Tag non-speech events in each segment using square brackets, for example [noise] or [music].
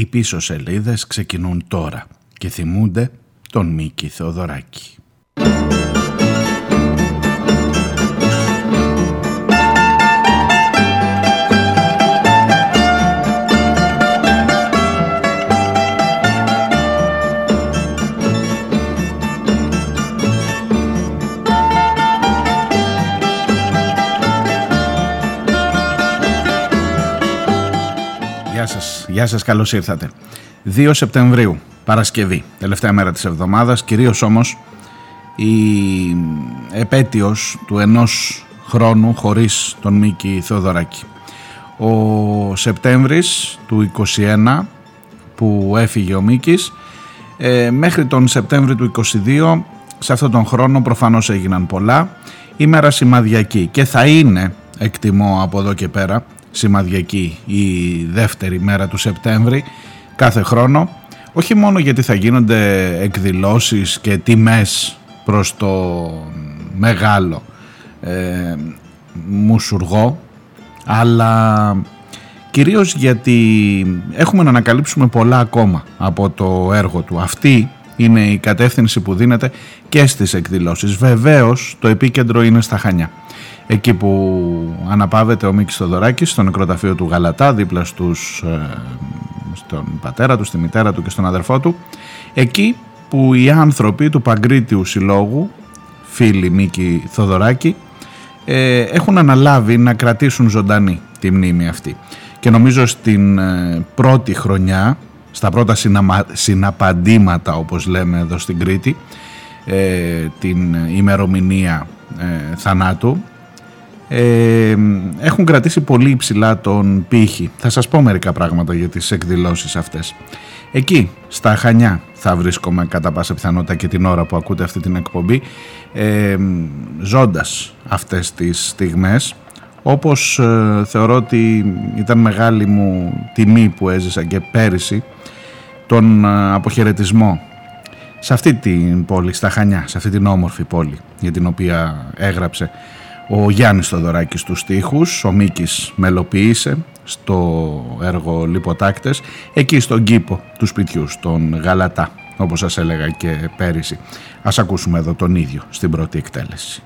Οι πίσω σελίδες ξεκινούν τώρα και θυμούνται τον Μίκη Θεοδωράκη. Γεια σας, γεια σας, καλώς ήρθατε. 2 Σεπτεμβρίου, Παρασκευή, τελευταία μέρα της εβδομάδας, κυρίως όμως η επέτειος του ενός χρόνου χωρίς τον Μίκη Θεοδωράκη. Ο Σεπτέμβρης του 21 που έφυγε ο Μίκης, ε, μέχρι τον Σεπτέμβρη του 22, σε αυτόν τον χρόνο προφανώς έγιναν πολλά, ημέρα σημαδιακή και θα είναι, εκτιμώ από εδώ και πέρα, σημαδιακή η δεύτερη μέρα του Σεπτέμβρη κάθε χρόνο όχι μόνο γιατί θα γίνονται εκδηλώσεις και τιμές προς το μεγάλο ε, μουσουργό αλλά κυρίως γιατί έχουμε να ανακαλύψουμε πολλά ακόμα από το έργο του. Αυτή είναι η κατεύθυνση που δίνεται και στις εκδηλώσεις. Βεβαίως το επίκεντρο είναι στα Χανιά εκεί που αναπαύεται ο Μίκης Θοδωράκης στο νεκροταφείο του Γαλατά δίπλα στους, ε, στον πατέρα του, στη μητέρα του και στον αδερφό του. Εκεί που οι άνθρωποι του Παγκρίτιου Συλλόγου φίλοι Μίκη Θοδωράκη ε, έχουν αναλάβει να κρατήσουν ζωντανή τη μνήμη αυτή. Και νομίζω στην ε, πρώτη χρονιά στα πρώτα συναπαντήματα όπως λέμε εδώ στην Κρήτη την ημερομηνία θανάτου ε, έχουν κρατήσει πολύ υψηλά τον πύχη. Θα σας πω μερικά πράγματα για τις εκδηλώσεις αυτές. Εκεί, στα Χανιά, θα βρίσκομαι κατά πάσα πιθανότητα και την ώρα που ακούτε αυτή την εκπομπή, ε, ζώντας αυτές τις στιγμές, όπως ε, θεωρώ ότι ήταν μεγάλη μου τιμή που έζησα και πέρυσι, τον ε, αποχαιρετισμό σε αυτή την πόλη, στα Χανιά, σε αυτή την όμορφη πόλη για την οποία έγραψε ο Γιάννης Θοδωράκης τους στίχους, ο Μίκης μελοποίησε στο έργο Λιποτάκτες, εκεί στον κήπο του σπιτιού, στον Γαλατά, όπως σας έλεγα και πέρυσι. Ας ακούσουμε εδώ τον ίδιο στην πρώτη εκτέλεση.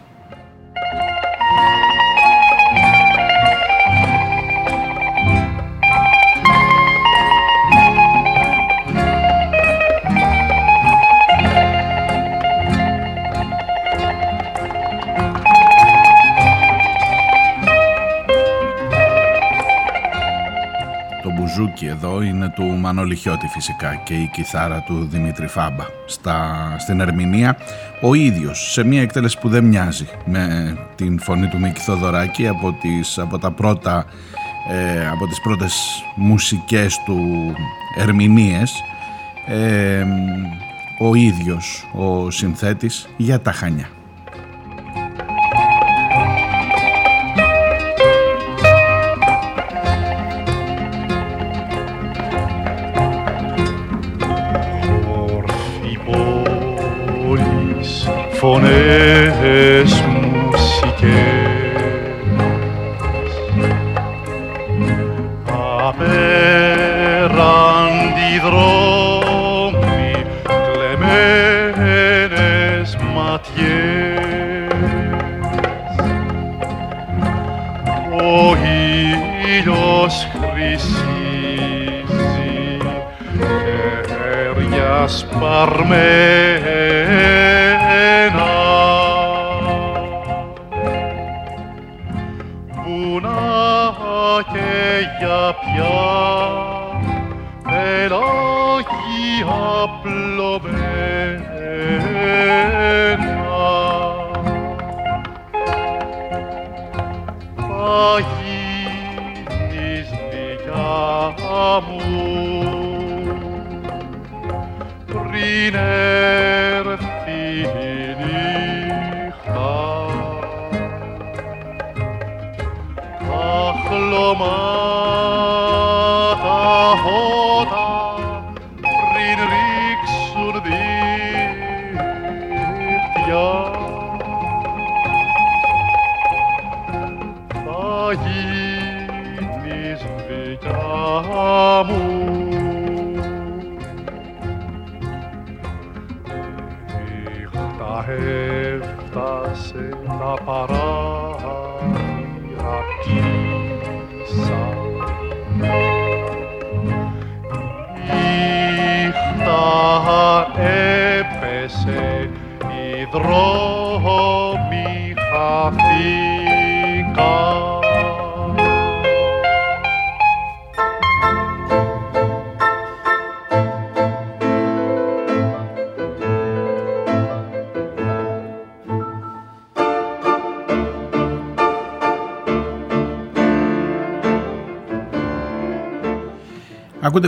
Μπουζούκι εδώ είναι του Μανώλη Χιώτη φυσικά και η κιθάρα του Δημήτρη Φάμπα. Στα, στην ερμηνεία ο ίδιος σε μια εκτέλεση που δεν μοιάζει με την φωνή του Μίκη Θοδωράκη από, τις, από, τα πρώτα, ε, από τις πρώτες μουσικές του ερμηνείες ε, ο ίδιος ο συνθέτης για τα Χανιά. Φωνές μουσικές απέραντι δρόμοι κλεμμένες ματιές. Ο ήλιος χρυσίζει χέρια σπαρμένα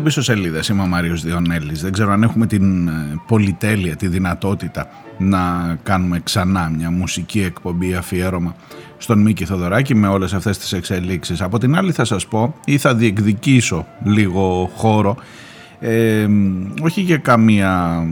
πίσω σελίδες. Είμαι ο Μάριος Διονέλης. Δεν ξέρω αν έχουμε την ε, πολυτέλεια, τη δυνατότητα να κάνουμε ξανά μια μουσική εκπομπή αφιέρωμα στον Μίκη Θοδωράκη με όλες αυτές τις εξελίξεις. Από την άλλη θα σας πω ή θα διεκδικήσω λίγο χώρο ε, όχι για καμία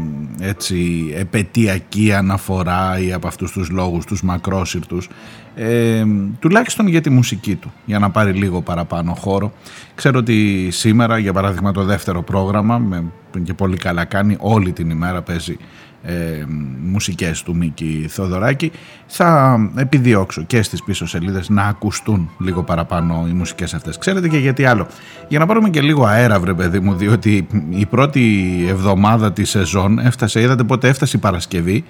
έτσι επαιτειακή αναφορά ή από αυτούς τους λόγους τους μακρόσυρτους. Ε, τουλάχιστον για τη μουσική του για να πάρει λίγο παραπάνω χώρο. Ξέρω ότι σήμερα για παράδειγμα το δεύτερο πρόγραμμα με, και πολύ καλά κάνει όλη την ημέρα παίζει ε, μουσικές του Μίκη Θοδωράκη θα επιδιώξω και στις πίσω σελίδες να ακουστούν λίγο παραπάνω οι μουσικές αυτές. Ξέρετε και γιατί άλλο. Για να πάρουμε και λίγο αέρα βρε παιδί μου διότι η πρώτη εβδομάδα της σεζόν έφτασε είδατε πότε έφτασε η Παρασκευή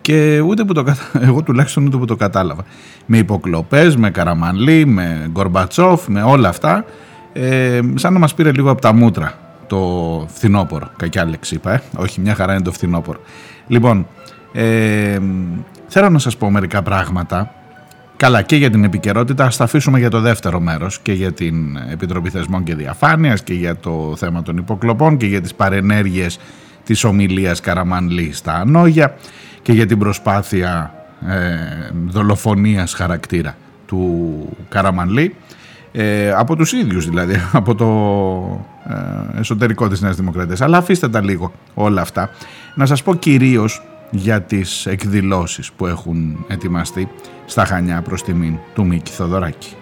και ούτε που το, [laughs] εγώ τουλάχιστον ούτε που το κατάλαβα. Με υποκλοπές, με Καραμανλή, με Γκορμπατσόφ, με όλα αυτά ε, σαν να μας πήρε λίγο από τα μούτρα το φθινόπωρο. Κακιά λέξη είπα, ε. όχι μια χαρά είναι το φθινόπωρο. Λοιπόν, ε, θέλω να σας πω μερικά πράγματα. Καλά και για την επικαιρότητα, ας τα αφήσουμε για το δεύτερο μέρος και για την Επιτροπή Θεσμών και Διαφάνειας και για το θέμα των υποκλοπών και για τις παρενέργειες της ομιλίας Καραμανλή στα Ανόγια και για την προσπάθεια ε, δολοφονίας χαρακτήρα του Καραμανλή ε, από τους ίδιους δηλαδή, [laughs] από το ε, εσωτερικό της Νέας Δημοκρατίας. Αλλά αφήστε τα λίγο όλα αυτά. Να σας πω κυρίως για τις εκδηλώσεις που έχουν ετοιμαστεί στα Χανιά προς τιμήν του Μίκη Θοδωράκη.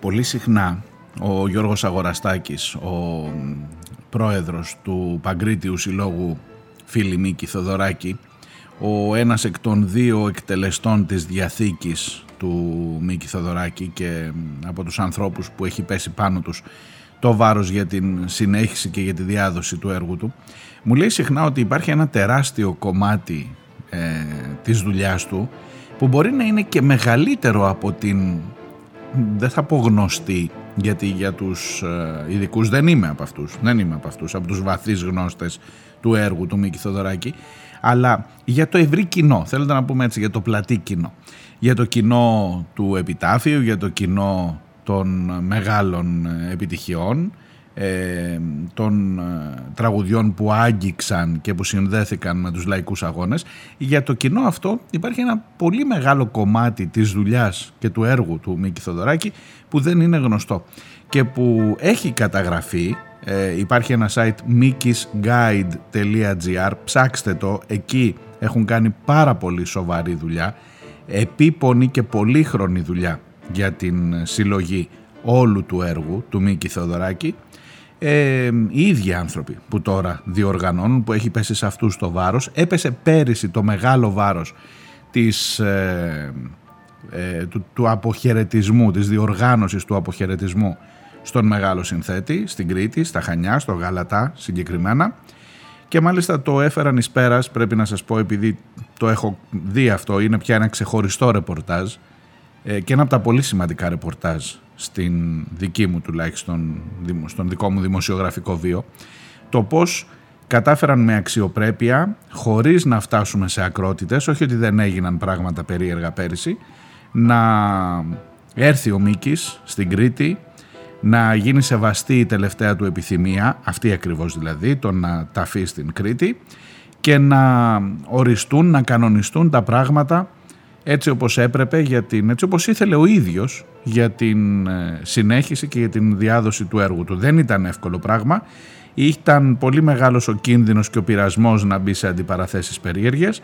Πολύ συχνά ο Γιώργος Αγοραστάκης, ο πρόεδρος του Παγκρίτιου Συλλόγου Φίλη Μίκη Θοδωράκη, ο ένας εκ των δύο εκτελεστών της Διαθήκης του Μίκη Θοδωράκη και από τους ανθρώπους που έχει πέσει πάνω τους το βάρος για την συνέχιση και για τη διάδοση του έργου του, μου λέει συχνά ότι υπάρχει ένα τεράστιο κομμάτι ε, της δουλειάς του που μπορεί να είναι και μεγαλύτερο από την δεν θα πω γνωστή γιατί για τους ε, ειδικούς δεν είμαι από αυτούς, δεν είμαι από αυτούς, από τους βαθείς γνώστες του έργου του Μίκη Θοδωράκη, αλλά για το ευρύ κοινό, θέλετε να πούμε έτσι, για το πλατή κοινό. Για το κοινό του επιτάφιου, για το κοινό των μεγάλων επιτυχιών, ε, των ε, τραγουδιών που άγγιξαν και που συνδέθηκαν με τους λαϊκούς αγώνες. Για το κοινό αυτό υπάρχει ένα πολύ μεγάλο κομμάτι της δουλειάς και του έργου του Μίκη Θοδωράκη που δεν είναι γνωστό και που έχει καταγραφεί ε, υπάρχει ένα site mikisguide.gr ψάξτε το εκεί έχουν κάνει πάρα πολύ σοβαρή δουλειά επίπονη και πολύχρονη δουλειά για την συλλογή όλου του έργου του Μίκη Θεοδωράκη ε, οι ίδιοι άνθρωποι που τώρα διοργανώνουν, που έχει πέσει σε αυτούς το βάρος. Έπεσε πέρυσι το μεγάλο βάρος της, ε, ε, του, του αποχαιρετισμού, της διοργάνωσης του αποχαιρετισμού στον μεγάλο συνθέτη, στην Κρήτη, στα Χανιά, στο Γαλατά συγκεκριμένα. Και μάλιστα το έφεραν εις πέρας, πρέπει να σας πω, επειδή το έχω δει αυτό, είναι πια ένα ξεχωριστό ρεπορτάζ ε, και ένα από τα πολύ σημαντικά ρεπορτάζ στην δική μου τουλάχιστον, στον δικό μου δημοσιογραφικό βίο, το πώς κατάφεραν με αξιοπρέπεια, χωρίς να φτάσουμε σε ακρότητες, όχι ότι δεν έγιναν πράγματα περίεργα πέρυσι, να έρθει ο Μίκης στην Κρήτη, να γίνει σεβαστή η τελευταία του επιθυμία, αυτή ακριβώς δηλαδή, το να ταφεί στην Κρήτη και να οριστούν, να κανονιστούν τα πράγματα έτσι όπως έπρεπε, για την, έτσι όπως ήθελε ο ίδιος για την ε, συνέχιση και για την διάδοση του έργου του. Δεν ήταν εύκολο πράγμα. Ήταν πολύ μεγάλος ο κίνδυνος και ο πειρασμός να μπει σε αντιπαραθέσεις περίεργες.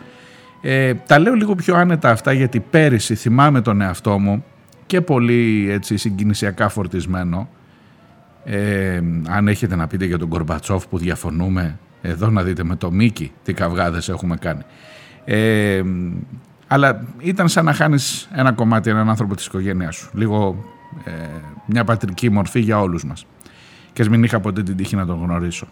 Ε, τα λέω λίγο πιο άνετα αυτά γιατί πέρυσι θυμάμαι τον εαυτό μου και πολύ έτσι συγκινησιακά φορτισμένο. Ε, αν έχετε να πείτε για τον Κορμπατσόφ που διαφωνούμε, εδώ να δείτε με το Μίκη τι καυγάδες έχουμε κάνει. Ε, αλλά ήταν σαν να χάνεις ένα κομμάτι, έναν άνθρωπο της οικογένειάς σου. Λίγο ε, μια πατρική μορφή για όλους μας. Και ας μην είχα ποτέ την τύχη να τον γνωρίσω.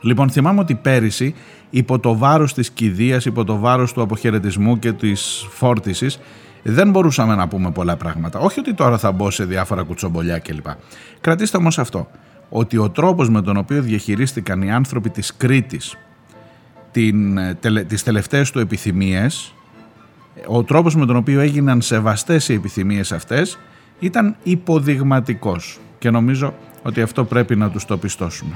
Λοιπόν, θυμάμαι ότι πέρυσι, υπό το βάρος της κηδείας, υπό το βάρος του αποχαιρετισμού και της φόρτισης, δεν μπορούσαμε να πούμε πολλά πράγματα. Όχι ότι τώρα θα μπω σε διάφορα κουτσομπολιά κλπ. Κρατήστε όμως αυτό, ότι ο τρόπος με τον οποίο διαχειρίστηκαν οι άνθρωποι της Κρήτης την, ε, τις τελευταίες του επιθυμίες, ο τρόπος με τον οποίο έγιναν σεβαστές οι επιθυμίες αυτές ήταν υποδειγματικός και νομίζω ότι αυτό πρέπει να τους το πιστώσουμε.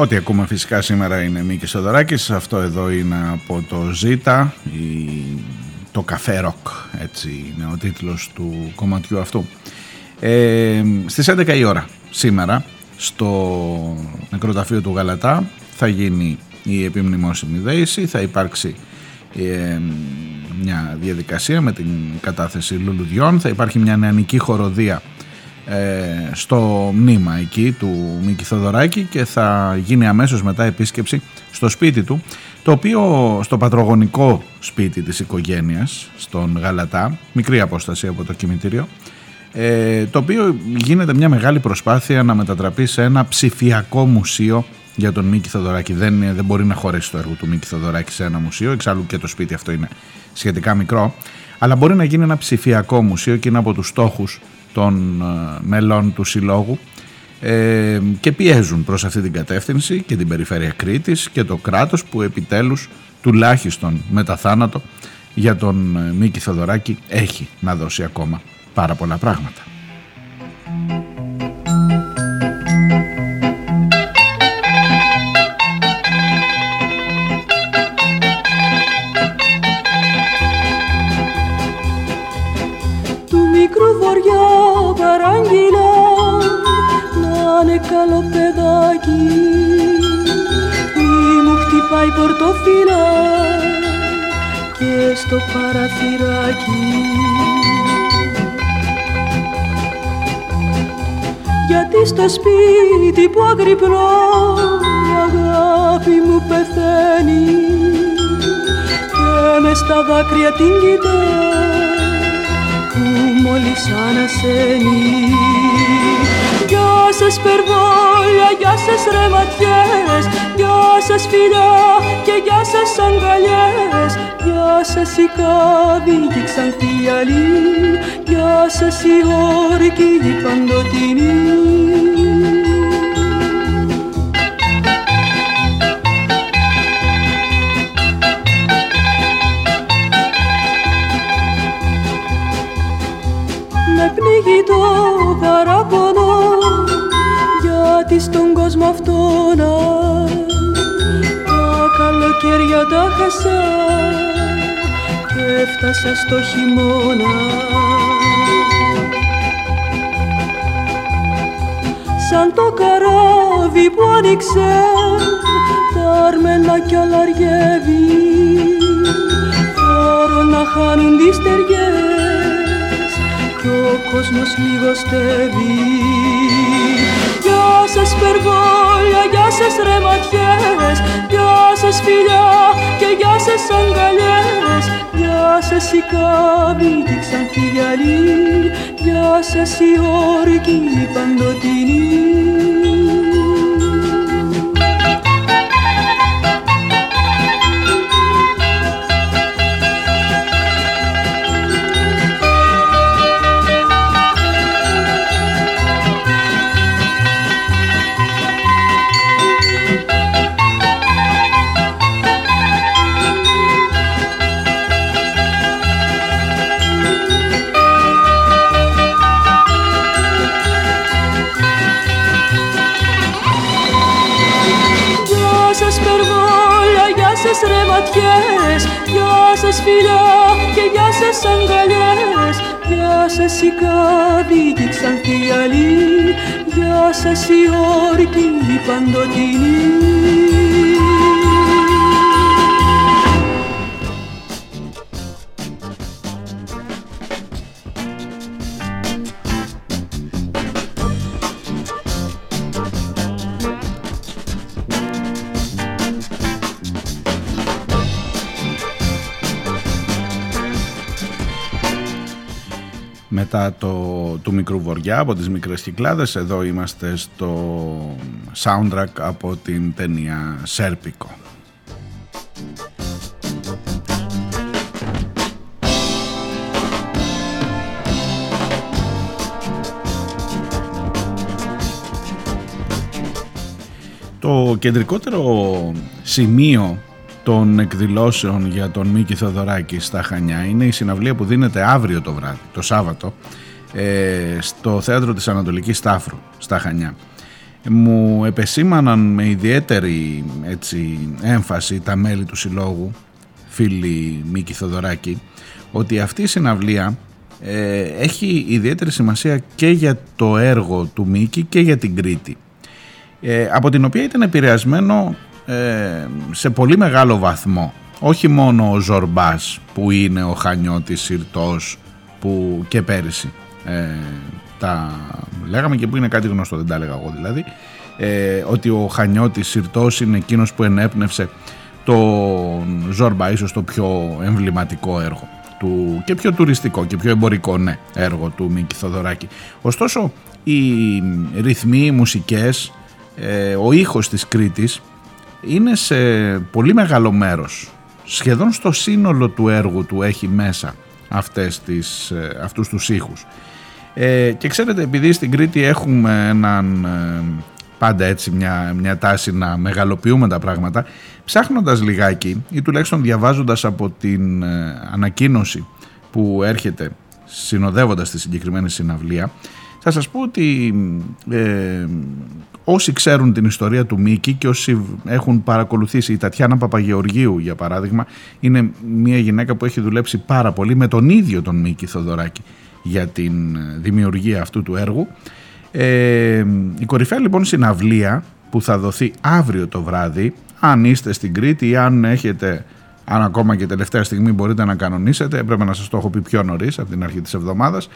Ό,τι ακούμε φυσικά σήμερα είναι Μίκης Σοδωράκης. Αυτό εδώ είναι από το Ζήτα, η... το καφέ ροκ, έτσι είναι ο τίτλος του κομματιού αυτού. Ε, στις 11 η ώρα σήμερα στο νεκροταφείο του Γαλατά θα γίνει η επιμνημόσιμη δέηση, θα υπάρξει ε, μια διαδικασία με την κατάθεση λουλουδιών, θα υπάρχει μια νεανική χοροδία ε, στο μνήμα εκεί του Μίκη Θοδωράκη και θα γίνει αμέσως μετά επίσκεψη στο σπίτι του το οποίο στο πατρογονικό σπίτι της οικογένειας στον Γαλατά, μικρή απόσταση από το κημητήριο ε, το οποίο γίνεται μια μεγάλη προσπάθεια να μετατραπεί σε ένα ψηφιακό μουσείο για τον Μίκη Θοδωράκη. Δεν, δεν μπορεί να χωρέσει το έργο του Μίκη Θοδωράκη σε ένα μουσείο, εξάλλου και το σπίτι αυτό είναι σχετικά μικρό, αλλά μπορεί να γίνει ένα ψηφιακό μουσείο και είναι από τους στόχους των ε, μελών του Συλλόγου ε, και πιέζουν προς αυτή την κατεύθυνση και την περιφέρεια Κρήτης και το κράτος που επιτέλους τουλάχιστον μετά θάνατο για τον ε, Μίκη Θοδωράκη έχει να δώσει ακόμα πάρα πολλά πράγματα. Καλό παιδάκι. Μη μου χτυπάει πορτοφύλλα και στο παραθυράκι. Γιατί στο σπίτι που αγρυπνώ η αγάπη μου πεθαίνει. Και μες στα δάκρυα την κοιτά που μόλις ανασένει. Γεια σας περβόλια, γεια σας ρεματιές Γεια σας φιλιά και γεια σας αγκαλιές. Γεια σας η κάδη και ξανθή αλή Γεια σας η όρκη η παντοτινή καλοκαίρια τα χάσα και έφτασα στο χειμώνα. Σαν το καράβι που άνοιξε τα αρμένα κι αλαριεύει φόρο να χάνουν τις στεριές κι ο κόσμος λιγοστεύει. Γεια σας περβόλια, γεια σας ρεματιές Γεια σας φιλιά και γεια σας αγκαλιές. Γεια σας η κάβη και ξανθή γυαλί Γεια σας η όρκη η παντοτινή σας η κάδη και η ξανθή αλή. Γεια σας η όρκη η παντοτινή μετά το, του μικρού βοριά από τις μικρές κυκλάδες. Εδώ είμαστε στο soundtrack από την ταινία Σέρπικο. Το κεντρικότερο σημείο των εκδηλώσεων για τον Μίκη Θοδωράκη στα Χανιά είναι η συναυλία που δίνεται αύριο το βράδυ, το Σάββατο, ε, στο Θέατρο της Ανατολικής Στάφρου στα Χανιά. Μου επεσήμαναν με ιδιαίτερη έτσι, έμφαση τα μέλη του συλλόγου, φίλοι Μίκη Θοδωράκη, ότι αυτή η συναυλία ε, έχει ιδιαίτερη σημασία και για το έργο του Μίκη και για την Κρήτη. Ε, από την οποία ήταν επηρεασμένο ε, σε πολύ μεγάλο βαθμό όχι μόνο ο Ζορμπάς που είναι ο Χανιώτης Συρτός που και πέρυσι ε, τα λέγαμε και που είναι κάτι γνωστό δεν τα έλεγα εγώ δηλαδή ε, ότι ο Χανιώτης Συρτός είναι εκείνος που ενέπνευσε τον Ζορμπά ίσως το πιο εμβληματικό έργο του και πιο τουριστικό και πιο εμπορικό ναι, έργο του Μίκη Θοδωράκη. Ωστόσο οι ρυθμοί, οι μουσικές, ε, ο ήχος της Κρήτης είναι σε πολύ μεγάλο μέρος. Σχεδόν στο σύνολο του έργου του έχει μέσα αυτές τις, ε, αυτούς τους ήχους. Ε, και ξέρετε επειδή στην Κρήτη έχουμε έναν ε, πάντα έτσι μια, μια τάση να μεγαλοποιούμε τα πράγματα ψάχνοντας λιγάκι ή τουλάχιστον διαβάζοντας από την ε, ανακοίνωση που έρχεται συνοδεύοντας τη συγκεκριμένη συναυλία θα σας πω ότι ε, όσοι ξέρουν την ιστορία του Μίκη και όσοι έχουν παρακολουθήσει η Τατιάνα Παπαγεωργίου για παράδειγμα είναι μια γυναίκα που έχει δουλέψει πάρα πολύ με τον ίδιο τον Μίκη Θοδωράκη για την δημιουργία αυτού του έργου. Ε, η κορυφαία λοιπόν συναυλία που θα δοθεί αύριο το βράδυ, αν είστε στην Κρήτη ή αν έχετε, αν ακόμα και τελευταία στιγμή μπορείτε να κανονίσετε, έπρεπε να σας το έχω πει πιο νωρίς από την αρχή της εβδομάδας,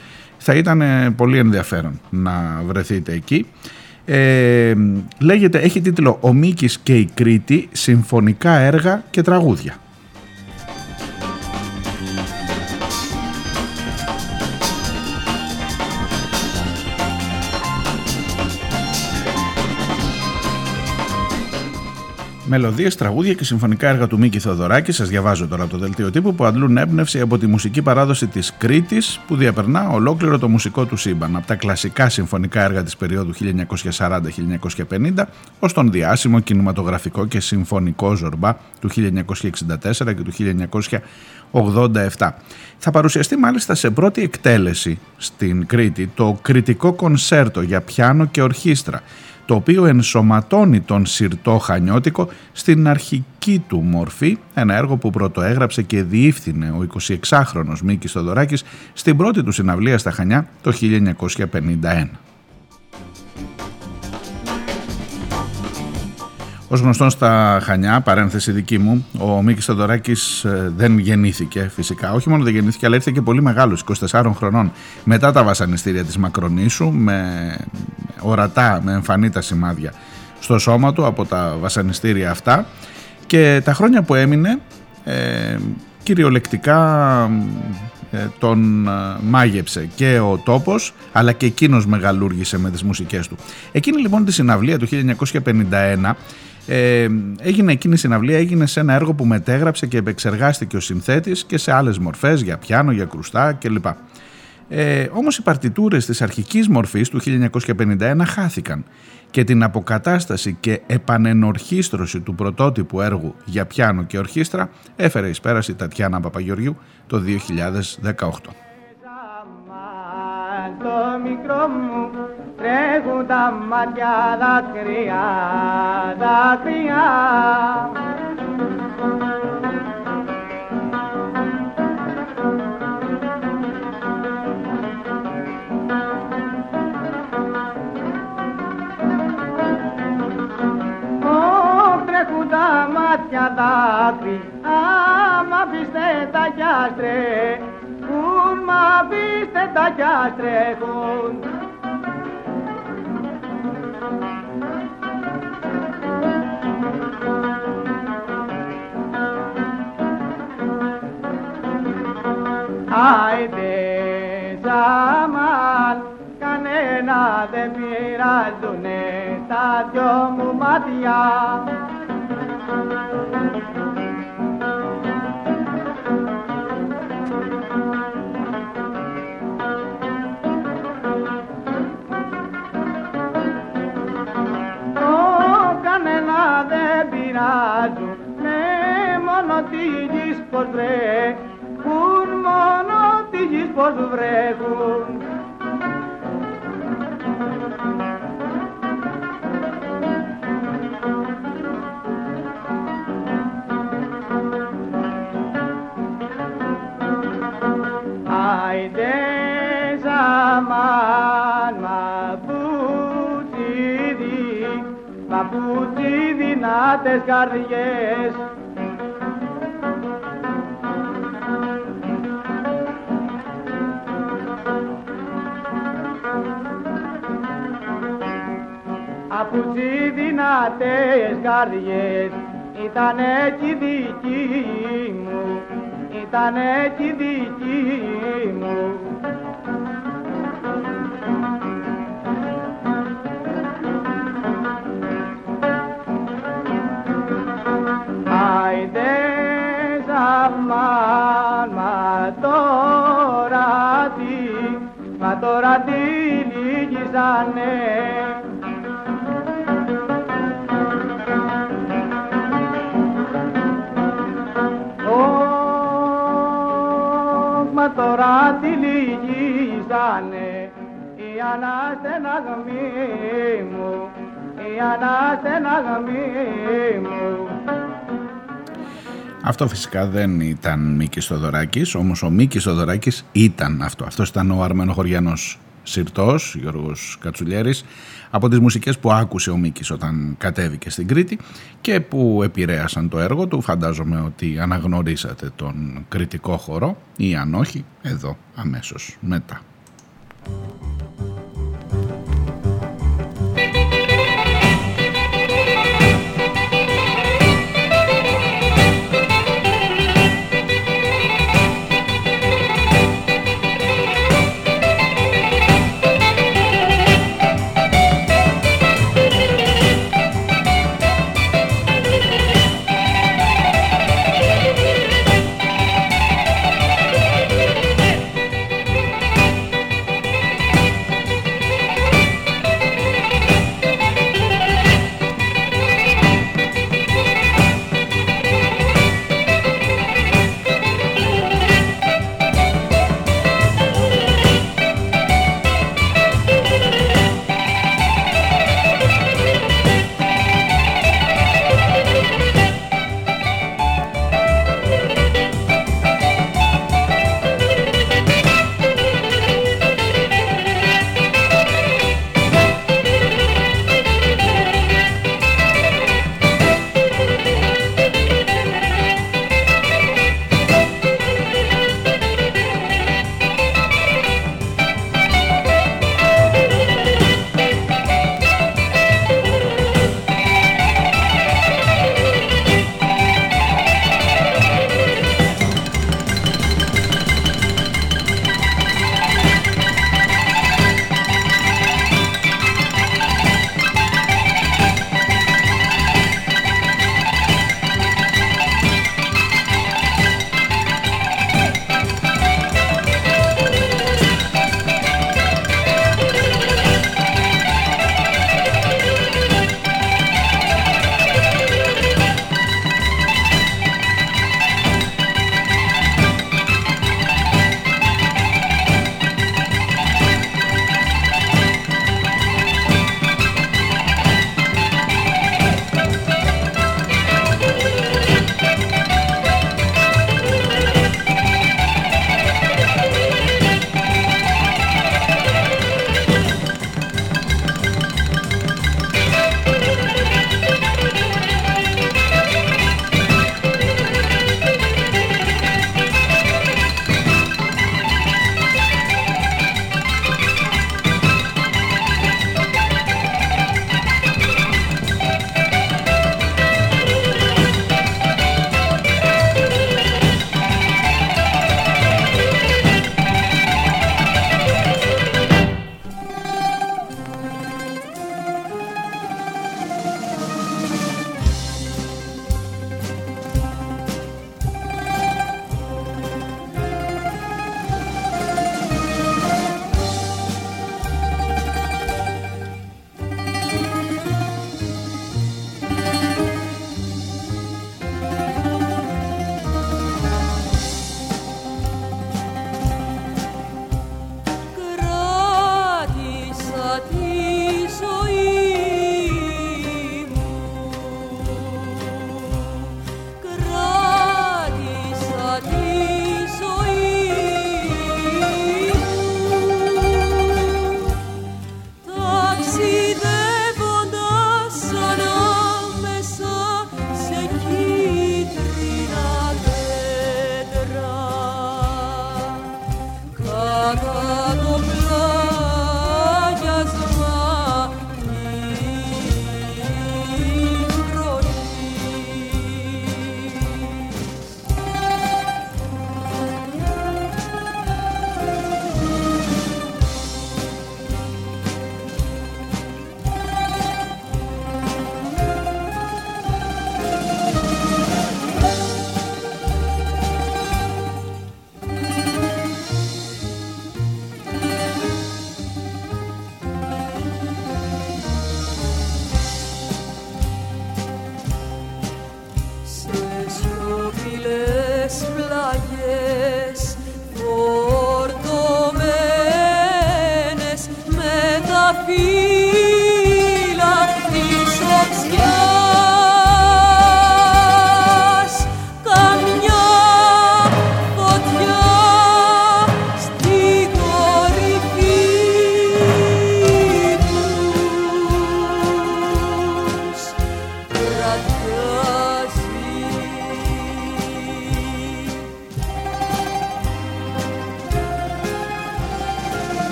θα ήταν πολύ ενδιαφέρον να βρεθείτε εκεί. Ε, λέγεται, έχει τίτλο «Ο Μίκης και η Κρήτη, συμφωνικά έργα και τραγούδια». Μελωδίες, τραγούδια και συμφωνικά έργα του Μίκη Θεοδωράκη, σας διαβάζω τώρα το δελτίο τύπου, που αντλούν έμπνευση από τη μουσική παράδοση της Κρήτης, που διαπερνά ολόκληρο το μουσικό του σύμπαν. Από τα κλασικά συμφωνικά έργα της περίοδου 1940-1950, ως τον διάσημο κινηματογραφικό και συμφωνικό Ζορμπά του 1964 και του 1987. Θα παρουσιαστεί μάλιστα σε πρώτη εκτέλεση στην Κρήτη το κριτικό κονσέρτο για πιάνο και ορχήστρα το οποίο ενσωματώνει τον σιρτό χανιώτικο στην αρχική του μορφή, ένα έργο που πρωτοέγραψε και διεύθυνε ο 26χρονος Μίκης Θοδωράκης στην πρώτη του συναυλία στα Χανιά το 1951. Ως γνωστόν στα Χανιά, παρένθεση δική μου, ο Μίκης Θεοδωράκης ε, δεν γεννήθηκε φυσικά. Όχι μόνο δεν γεννήθηκε, αλλά ήρθε και πολύ μεγάλος, 24 χρονών, μετά τα βασανιστήρια της Μακρονήσου, με ορατά, με εμφανή τα σημάδια στο σώμα του από τα βασανιστήρια αυτά και τα χρόνια που έμεινε ε, κυριολεκτικά ε, τον ε, μάγεψε και ο τόπος αλλά και εκείνος μεγαλούργησε με τις μουσικές του. Εκείνη λοιπόν τη συναυλία του 1951 ε, έγινε εκείνη η συναυλία έγινε σε ένα έργο που μετέγραψε και επεξεργάστηκε ο συνθέτης και σε άλλες μορφές για πιάνο, για κρουστά κλπ. Ε, όμως οι παρτιτούρες της αρχικής μορφής του 1951 χάθηκαν και την αποκατάσταση και επανενορχίστρωση του πρωτότυπου έργου για πιάνο και ορχήστρα έφερε εις πέραση η Τατιάνα Παπαγεωργιού το 2018. Το μικρό μου τρέχουν τα μάτια δάκρυα, δάκρυα. Τα μάτια δάκρυ άμα πείστε τα κιάστρε κουν μα πείστε τα κιάστρεχουν Άιντε Σαμάν κανένα δεν πειράζουνε τα δυο μου μάτια. Δεν πειράζουν ναι μόνο τη γης πως βρέχουν μόνο τη γης πως βρέχουν δυνάτες καρδιές Από τις δυνατές καρδιές ήταν έτσι δική μου, ήταν έτσι δική μου η αναστεναγμή μου, η αναστεναγμή μου αυτό φυσικά δεν ήταν Μίκης Θοδωράκης, όμως ο Μίκης Θοδωράκης ήταν αυτό. Αυτός ήταν ο Αρμένος Χωριανός Συρτός, Γιώργος Κατσουλιέρης, από τις μουσικές που άκουσε ο Μίκης όταν κατέβηκε στην Κρήτη και που επηρέασαν το έργο του. Φαντάζομαι ότι αναγνωρίσατε τον κριτικό χώρο ή αν όχι, εδώ αμέσως μετά.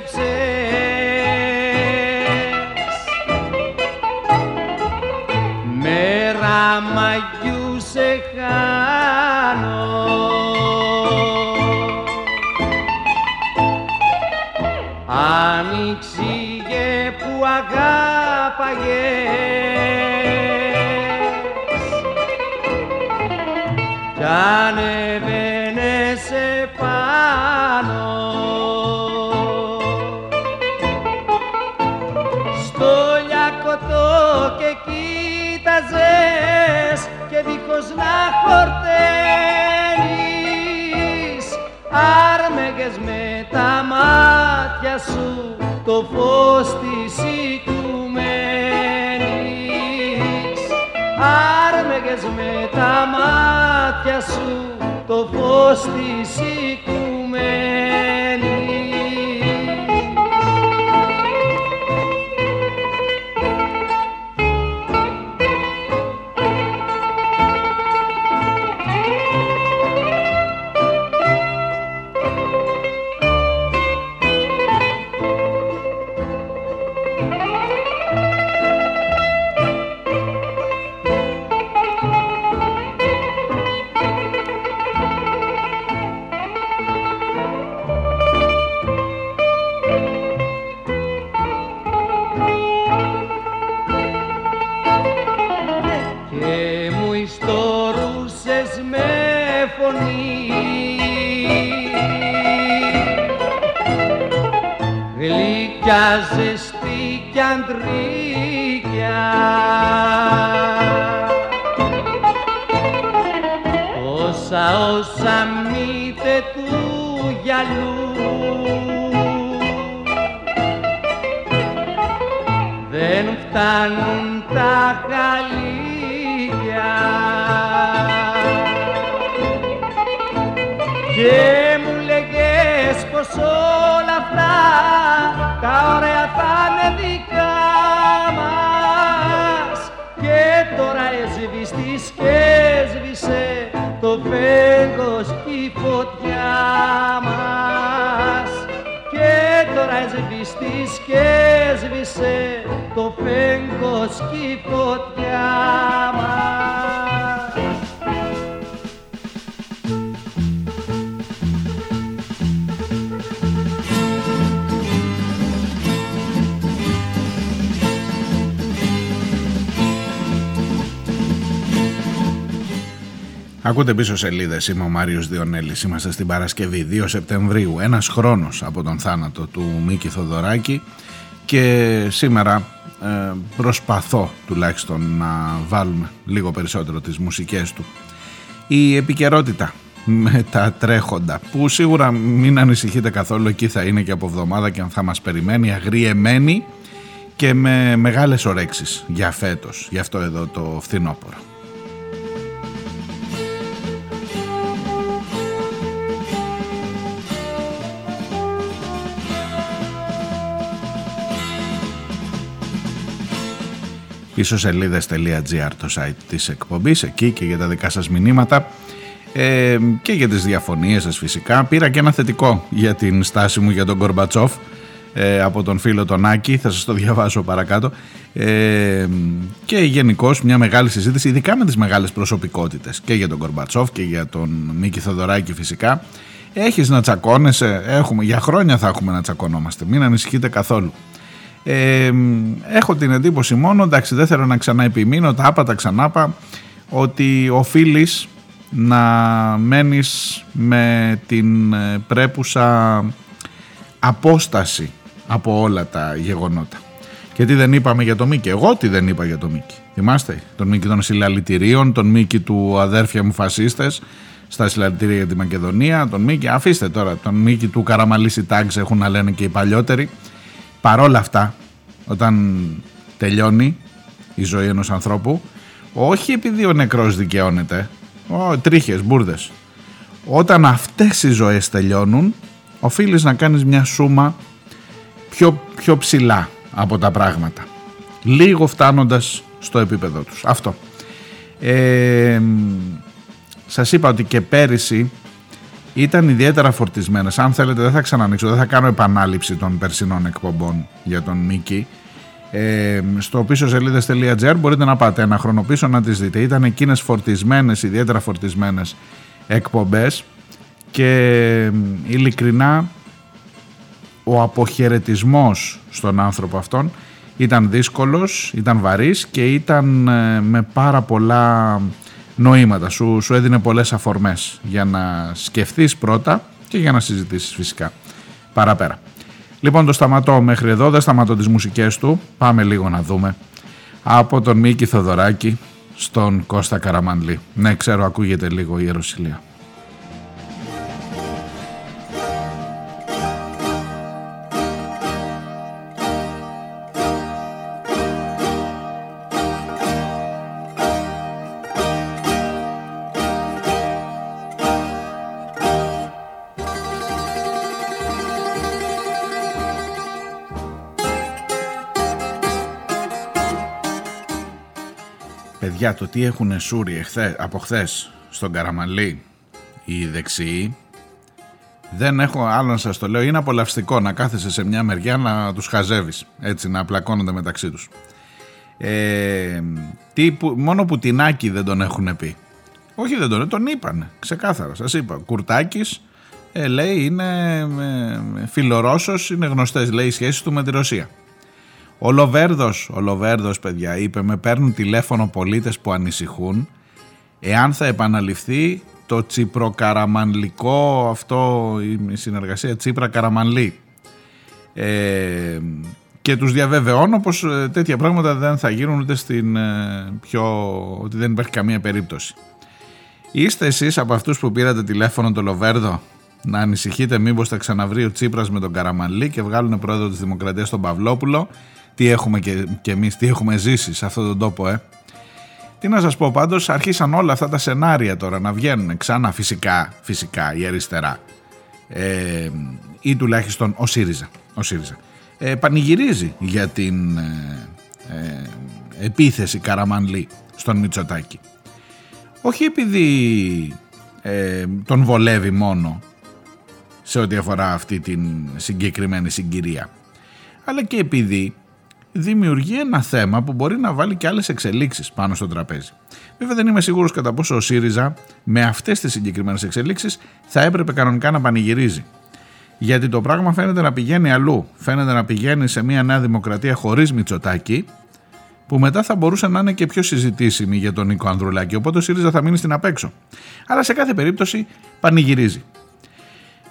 gypsy. το φως της οικουμένης. Άρμεγες με τα μάτια σου το φως της οικουμένης Όσα σαν μύτε του γυαλού. Δεν φτάνουν τα χαλιά Και μου λέγες πως όλα αυτά τα ωραία amigos Ακούτε πίσω σελίδες. Είμαι ο Μάριος Διονέλης. Είμαστε στην Παρασκευή 2 Σεπτεμβρίου. Ένας χρόνος από τον θάνατο του Μίκη Θοδωράκη. Και σήμερα ε, προσπαθώ τουλάχιστον να βάλουμε λίγο περισσότερο τις μουσικές του. Η επικαιρότητα με τα τρέχοντα που σίγουρα μην ανησυχείτε καθόλου εκεί θα είναι και από εβδομάδα και αν θα μας περιμένει αγριεμένη και με μεγάλες ορέξεις για φέτος, για αυτό εδώ το φθινόπωρο. σελίδες.gr το site της εκπομπής εκεί και για τα δικά σας μηνύματα ε, και για τις διαφωνίες σας φυσικά. Πήρα και ένα θετικό για την στάση μου για τον Κορμπατσόφ ε, από τον φίλο τον Άκη θα σας το διαβάσω παρακάτω. Ε, και γενικώς μια μεγάλη συζήτηση ειδικά με τις μεγάλες προσωπικότητες και για τον Κορμπατσόφ και για τον Μίκη Θοδωράκη φυσικά. Έχεις να τσακώνεσαι έχουμε, για χρόνια θα έχουμε να τσακωνόμαστε μην ανησυχείτε καθόλου ε, έχω την εντύπωση μόνο, εντάξει δεν θέλω να ξανά επιμείνω, τα άπατα ξανάπα, ότι οφείλεις να μένεις με την ε, πρέπουσα απόσταση από όλα τα γεγονότα. Και τι δεν είπαμε για το Μίκη. Εγώ τι δεν είπα για το Μίκη. Θυμάστε τον Μίκη των συλλαλητηρίων, τον Μίκη του αδέρφια μου φασίστες στα συλλαλητήρια για τη Μακεδονία, τον Μίκη, αφήστε τώρα, τον Μίκη του Καραμαλίση Τάγκς έχουν να λένε και οι παλιότεροι. Παρόλα αυτά, όταν τελειώνει η ζωή ενός ανθρώπου, όχι επειδή ο νεκρός δικαιώνεται, ο, τρίχες, μπουρδες. Όταν αυτές οι ζωές τελειώνουν, οφείλεις να κάνεις μια σούμα πιο, πιο ψηλά από τα πράγματα. Λίγο φτάνοντας στο επίπεδο τους. Αυτό. Ε, σας είπα ότι και πέρυσι ήταν ιδιαίτερα φορτισμένες. Αν θέλετε δεν θα ξανανοίξω, δεν θα κάνω επανάληψη των περσινών εκπομπών για τον Μίκη. Ε, στο πίσω σελίδες.gr μπορείτε να πάτε ένα χρόνο πίσω να τις δείτε. Ήταν εκείνες φορτισμένες, ιδιαίτερα φορτισμένες εκπομπές και ειλικρινά ο αποχαιρετισμός στον άνθρωπο αυτόν ήταν δύσκολος, ήταν βαρύς και ήταν ε, με πάρα πολλά νοήματα. Σου, σου έδινε πολλές αφορμές για να σκεφτείς πρώτα και για να συζητήσεις φυσικά παραπέρα. Λοιπόν το σταματώ μέχρι εδώ, δεν σταματώ τις μουσικές του, πάμε λίγο να δούμε. Από τον Μίκη Θοδωράκη στον Κώστα Καραμανλή. Ναι ξέρω ακούγεται λίγο η Ιεροσιλία. Παιδιά το τι έχουν σούρει εχθέ, από χθες στον Καραμαλή; Οι δεξιοί. Δεν έχω άλλο να σας το λέω. Είναι απολαυστικό να κάθεσαι σε μια μεριά να τους χαζεύεις έτσι να απλακώνονται μεταξύ τους. Ε, τι, που, μόνο που Άκη δεν τον έχουν πει. Όχι δεν τον, τον είπαν ξεκάθαρα σας είπα. Κουρτάκης ε, λέει είναι ε, φιλορώσος είναι γνωστές λέει οι σχέσεις του με τη Ρωσία ο Λοβέρδος, ο Λοβέρδος παιδιά είπε με παίρνουν τηλέφωνο πολίτες που ανησυχούν εάν θα επαναληφθεί το τσιπροκαραμανλικό αυτό η συνεργασία τσίπρα καραμανλή ε, και τους διαβεβαιώνω πως ε, τέτοια πράγματα δεν θα γίνουν ούτε στην ε, πιο ότι δεν υπάρχει καμία περίπτωση. Είστε εσείς από αυτούς που πήρατε τηλέφωνο το Λοβέρδο; Να ανησυχείτε μήπως θα ξαναβρει ο Τσίπρας με τον Καραμανλή και βγάλουν πρόεδρο της Δημοκρατίας τον Παυλόπουλο; Τι έχουμε και, και εμείς, τι έχουμε ζήσει σε αυτόν τον τόπο, ε. Τι να σας πω πάντως, αρχίσαν όλα αυτά τα σενάρια τώρα να βγαίνουν ξανά φυσικά, φυσικά η αριστερά ε, ή τουλάχιστον ο ΣΥΡΙΖΑ, ο ΣΥΡΙΖΑ. Ε, πανηγυρίζει για την ε, ε, επίθεση Καραμανλή στον Μητσοτάκη. Όχι επειδή ε, τον βολεύει μόνο σε ό,τι αφορά αυτή την συγκεκριμένη συγκυρία αλλά και επειδή δημιουργεί ένα θέμα που μπορεί να βάλει και άλλες εξελίξεις πάνω στο τραπέζι. Βέβαια, δεν είμαι σίγουρος κατά πόσο ο ΣΥΡΙΖΑ με αυτές τις συγκεκριμένες εξελίξεις θα έπρεπε κανονικά να πανηγυρίζει. Γιατί το πράγμα φαίνεται να πηγαίνει αλλού. Φαίνεται να πηγαίνει σε μια νέα δημοκρατία χωρίς Μητσοτάκη, που μετά θα μπορούσε να είναι και πιο συζητήσιμη για τον Νίκο Ανδρουλάκη. Οπότε ο ΣΥΡΙΖΑ θα μείνει στην απέξω. Αλλά σε κάθε περίπτωση πανηγυρίζει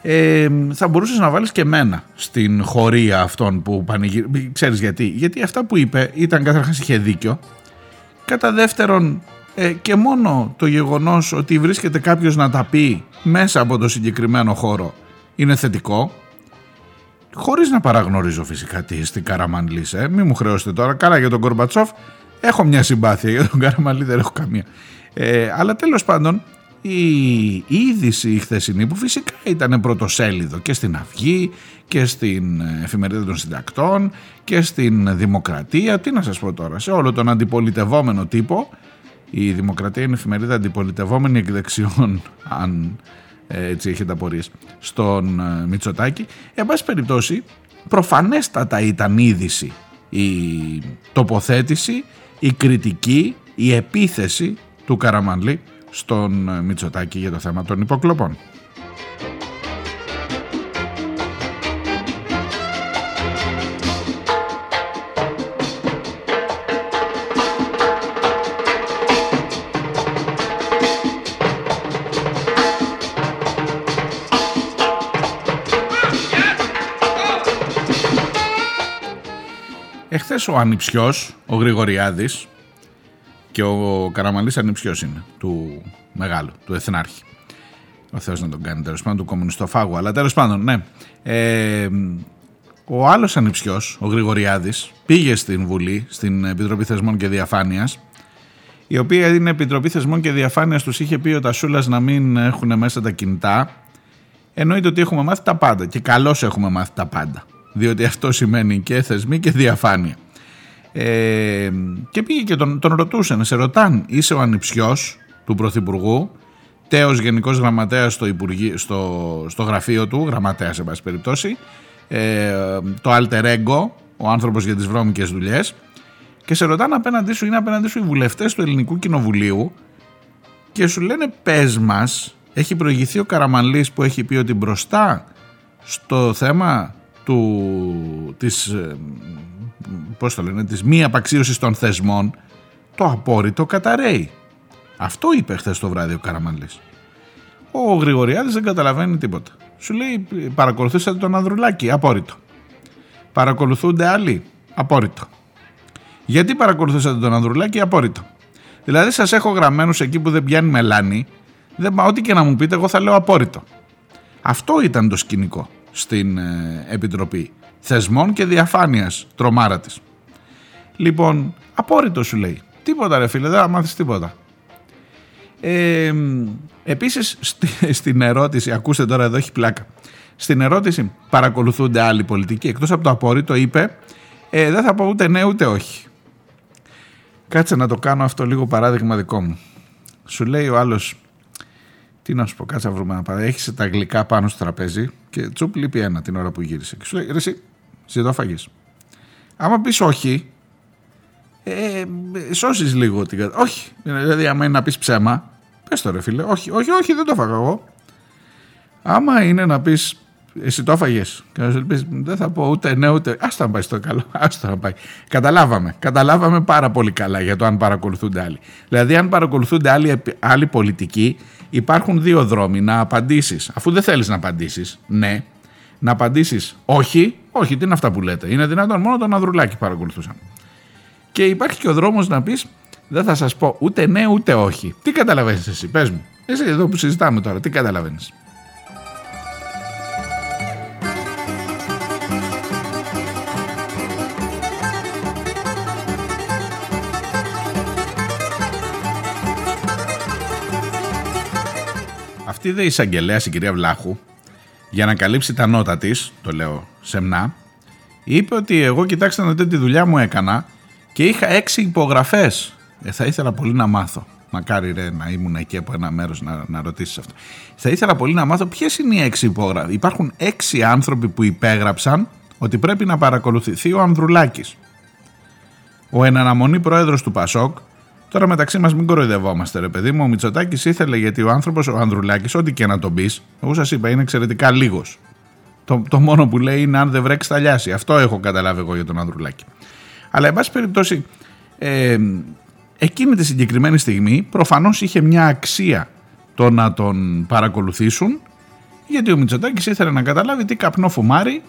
ε, θα μπορούσες να βάλεις και μένα στην χωρία αυτών που πανηγυρίζουν. Ξέρεις γιατί. Γιατί αυτά που είπε ήταν καταρχάς είχε δίκιο. Κατά δεύτερον ε, και μόνο το γεγονός ότι βρίσκεται κάποιος να τα πει μέσα από το συγκεκριμένο χώρο είναι θετικό. Χωρίς να παραγνωρίζω φυσικά τι στην Καραμανλής, ε. Μην μου χρεώσετε τώρα. Καλά για τον Κορμπατσόφ έχω μια συμπάθεια. Για τον Καραμανλή δεν έχω καμία. Ε, αλλά τέλος πάντων η είδηση η χθεσινή που φυσικά ήταν πρωτοσέλιδο και στην Αυγή και στην Εφημερίδα των Συντακτών και στην Δημοκρατία, τι να σας πω τώρα, σε όλο τον αντιπολιτευόμενο τύπο η Δημοκρατία είναι εφημερίδα αντιπολιτευόμενη εκ δεξιών [laughs] αν ε, έτσι έχετε απορίες στον ε, Μητσοτάκη. Εν πάση περιπτώσει προφανέστατα ήταν είδηση η τοποθέτηση η κριτική, η επίθεση του Καραμανλή στον ε, Μητσοτάκη για το θέμα των υποκλοπών. Εχθές ο Ανιψιός, ο Γρηγοριάδης, και ο Καραμαλής Ανιψιός είναι του μεγάλου, του Εθνάρχη. Ο Θεός να τον κάνει τέλος πάντων, του κομμουνιστοφάγου, αλλά τέλος πάντων, ναι. Ε, ο άλλος Ανιψιός, ο Γρηγοριάδης, πήγε στην Βουλή, στην Επιτροπή Θεσμών και Διαφάνειας, η οποία είναι Επιτροπή Θεσμών και Διαφάνειας, τους είχε πει ο Τασούλας να μην έχουν μέσα τα κινητά, εννοείται ότι έχουμε μάθει τα πάντα και καλώς έχουμε μάθει τα πάντα διότι αυτό σημαίνει και θεσμοί και διαφάνεια. Ε, και πήγε και τον, τον ρωτούσαν, σε ρωτάν, είσαι ο ανιψιός του Πρωθυπουργού, τέος Γενικός Γραμματέας στο, στο, στο γραφείο του, γραμματέας σε πάση περιπτώσει, ε, το alter ego, ο άνθρωπος για τις βρώμικες δουλειές, και σε ρωτάνε απέναντί σου, είναι απέναντί σου οι βουλευτές του Ελληνικού Κοινοβουλίου και σου λένε πες μας, έχει προηγηθεί ο Καραμανλής που έχει πει ότι μπροστά στο θέμα του, της, ε, πώς το λένε, της μη απαξίωσης των θεσμών το απόρριτο καταραίει. Αυτό είπε χθες το βράδυ ο Καραμανλής. Ο Γρηγοριάδης δεν καταλαβαίνει τίποτα. Σου λέει παρακολουθήσατε τον Ανδρουλάκη, απόρριτο. Παρακολουθούνται άλλοι, απόρριτο. Γιατί παρακολουθήσατε τον Ανδρουλάκη, απόρριτο. Δηλαδή σας έχω γραμμένους εκεί που δεν πιάνει μελάνη, δεν, ό,τι και να μου πείτε εγώ θα λέω απόρριτο. Αυτό ήταν το σκηνικό στην ε, Επιτροπή Θεσμών και Διαφάνειας, τρομάρα της. Λοιπόν, απόρριτο σου λέει. Τίποτα ρε φίλε, δεν θα μάθεις τίποτα. Ε, επίσης στην ερώτηση, ακούστε τώρα εδώ έχει πλάκα. Στην ερώτηση παρακολουθούνται άλλοι πολιτικοί, εκτός από το απόρριτο είπε ε, δεν θα πω ούτε ναι ούτε όχι. Κάτσε να το κάνω αυτό λίγο παράδειγμα δικό μου. Σου λέει ο άλλος τι να σου πω, κάτσε να βρούμε ένα παράδειγμα. Έχεις τα γλυκά πάνω στο τραπέζι και τσουπ λείπει ένα την ώρα που γύρισε. Και σου λέει, ρε, εσύ, φαγής. Άμα πεις όχι, ε, σώσεις λίγο την κατάσταση. Όχι. Δηλαδή, άμα είναι να πεις ψέμα, πες το ρε φίλε. Όχι, όχι, όχι, δεν το έφαγα εγώ. Άμα είναι να πεις εσύ το έφαγες. Και να σου πεις, δεν θα πω ούτε ναι ούτε. Άστα να πάει στο καλό. [laughs] Άστα να πάει. Καταλάβαμε. Καταλάβαμε πάρα πολύ καλά για το αν παρακολουθούνται άλλοι. Δηλαδή, αν παρακολουθούνται άλλοι, άλλοι πολιτικοί, υπάρχουν δύο δρόμοι. Να απαντήσεις, αφού δεν θέλεις να απαντήσεις, ναι. Να απαντήσεις όχι, όχι, τι είναι αυτά που λέτε. Είναι δυνατόν, μόνο τον Ανδρουλάκη παρακολουθούσαν. Και υπάρχει και ο δρόμος να πεις, δεν θα σας πω ούτε ναι ούτε όχι. Τι καταλαβαίνεις εσύ, πες μου. Εσύ εδώ που συζητάμε τώρα, τι καταλαβαίνεις. Αυτή δε εισαγγελέα, η κυρία Βλάχου, για να καλύψει τα νότα της, το λέω σεμνά, είπε ότι εγώ κοιτάξτε να δείτε τη δουλειά μου έκανα και είχα έξι υπογραφές. Ε, θα ήθελα πολύ να μάθω. Μακάρι ρε να ήμουν εκεί από ένα μέρος να, να ρωτήσεις αυτό. Θα ήθελα πολύ να μάθω ποιες είναι οι έξι υπογραφές. Υπάρχουν έξι άνθρωποι που υπέγραψαν ότι πρέπει να παρακολουθηθεί ο Ανδρουλάκης. Ο εναναμονή πρόεδρος του Πασόκ Τώρα μεταξύ μας μην κοροϊδευόμαστε, ρε παιδί μου. Ο Μητσοτάκης ήθελε γιατί ο άνθρωπος, ο Ανδρουλάκης, ό,τι και να τον πεις, εγώ σας είπα, είναι εξαιρετικά λίγος. Το, το μόνο που λέει είναι αν δεν βρέξει θα λιάσει. Αυτό έχω καταλάβει εγώ για τον Ανδρουλάκη. Αλλά, εν πάση περιπτώσει, ε, εκείνη τη συγκεκριμένη στιγμή προφανώς είχε μια αξία το να τον παρακολουθήσουν γιατί ο Μητσοτάκης ήθελε να καταλάβει τι καπνό φουμάρει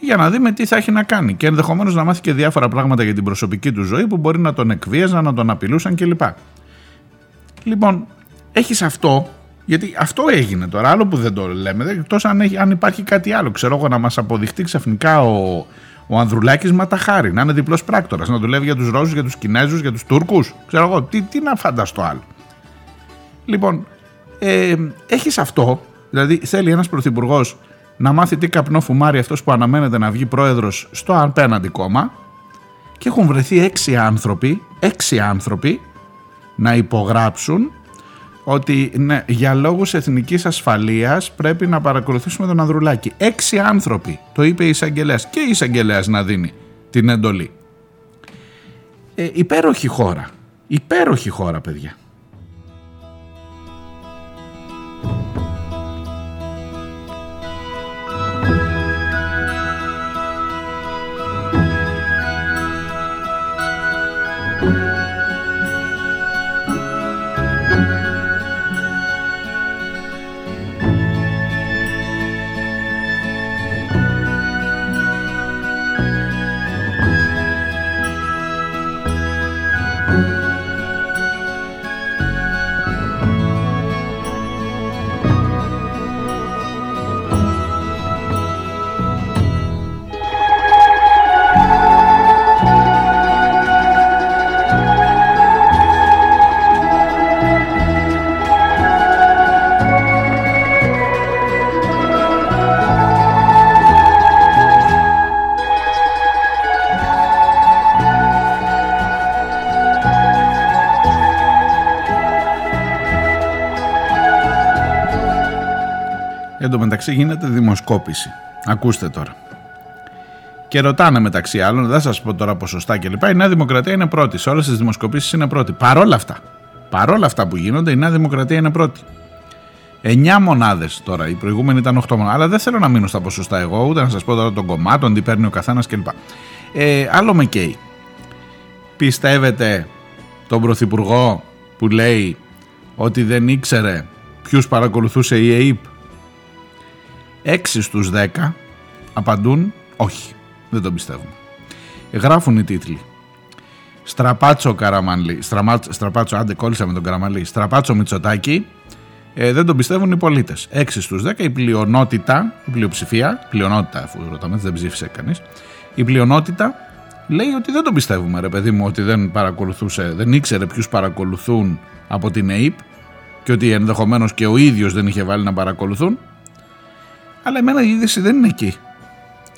για να δούμε τι θα έχει να κάνει και ενδεχομένως να μάθει και διάφορα πράγματα για την προσωπική του ζωή που μπορεί να τον εκβίαζαν, να τον απειλούσαν κλπ. Λοιπόν, έχεις αυτό, γιατί αυτό έγινε τώρα, άλλο που δεν το λέμε, εκτός αν, αν υπάρχει κάτι άλλο. Ξέρω εγώ να μας αποδειχτεί ξαφνικά ο, ο Ανδρουλάκης Ματαχάρη, να είναι διπλός πράκτορας, να δουλεύει για τους Ρώσους, για τους Κινέζους, για τους Τούρκους. Ξέρω εγώ, τι, τι να φανταστώ άλλο. Λοιπόν, ε, έχεις αυτό, δηλαδή θέλει ένας πρωθυπουργός να μάθει τι καπνό φουμάρει αυτός που αναμένεται να βγει πρόεδρος στο απέναντι κόμμα και έχουν βρεθεί έξι άνθρωποι, έξι άνθρωποι να υπογράψουν ότι ναι, για λόγους εθνικής ασφαλείας πρέπει να παρακολουθήσουμε τον Ανδρουλάκη. Έξι άνθρωποι, το είπε η εισαγγελέας και η εισαγγελέας να δίνει την εντολή. Ε, υπέροχη χώρα, υπέροχη χώρα παιδιά. Μεταξύ γίνεται δημοσκόπηση. Ακούστε τώρα. Και ρωτάνε μεταξύ άλλων, δεν σας πω τώρα ποσοστά κλπ. Η Νέα Δημοκρατία είναι πρώτη. Σε όλες τις δημοσκοπήσεις είναι πρώτη. Παρόλα αυτά, παρόλα αυτά που γίνονται, η Νέα Δημοκρατία είναι πρώτη. 9 μονάδες τώρα, η προηγούμενη ήταν 8 μονάδες. Αλλά δεν θέλω να μείνω στα ποσοστά εγώ, ούτε να σας πω τώρα των κομμάτων, τι παίρνει ο καθένας κλπ. Ε, άλλο με καίει. Πιστεύετε τον Πρωθυπουργό που λέει ότι δεν ήξερε ποιους παρακολουθούσε η ΕΕΠ. 6 στους 10 απαντούν όχι, δεν τον πιστεύουμε. Γράφουν οι τίτλοι. Στραπάτσο Καραμανλή, στραπάτσο, άντε κόλλησα με τον Καραμανλή, Στραπάτσο Μητσοτάκη, ε, δεν τον πιστεύουν οι πολίτες. 6 στους 10, η πλειονότητα, η πλειοψηφία, πλειονότητα αφού ρωτάμε, δεν ψήφισε κανείς, η πλειονότητα λέει ότι δεν τον πιστεύουμε, ρε παιδί μου, ότι δεν παρακολουθούσε, δεν ήξερε ποιους παρακολουθούν από την ΑΕΠ και ότι ενδεχομένως και ο ίδιος δεν είχε βάλει να παρακολουθούν. Αλλά εμένα η είδηση δεν είναι εκεί.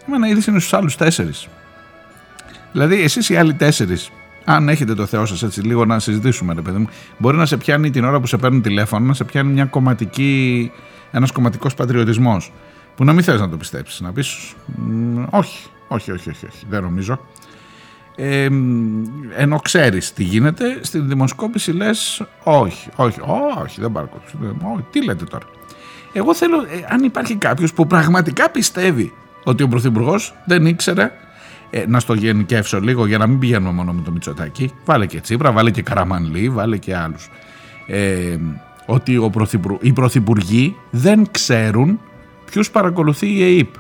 Εμένα η είδηση είναι στους άλλους τέσσερις. Δηλαδή, εσείς οι άλλοι τέσσερις αν έχετε το Θεό σας έτσι λίγο να συζητήσουμε, ρε παιδί μου, μπορεί να σε πιάνει την ώρα που σε παίρνουν τηλέφωνο, να σε πιάνει μια κομματική, ένας κομματικός πατριωτισμός, που να μην θες να το πιστέψεις, να πεις όχι, όχι, όχι, όχι, όχι δεν νομίζω. Ε, ενώ ξέρεις τι γίνεται, στην δημοσκόπηση λες όχι, όχι, όχι, δεν παρακολουθώ, τι λέτε τώρα. Εγώ θέλω, ε, αν υπάρχει κάποιος που πραγματικά πιστεύει ότι ο Πρωθυπουργός δεν ήξερε ε, να στο γενικεύσω λίγο για να μην πηγαίνουμε μόνο με το Μητσοτάκι. Βάλε και Τσίπρα, βάλε και Καραμανλή, βάλε και άλλους. Ε, ότι ο πρωθυπουργ, οι πρωθυπουργοί δεν ξέρουν ποιους παρακολουθεί η ΕΕΠ.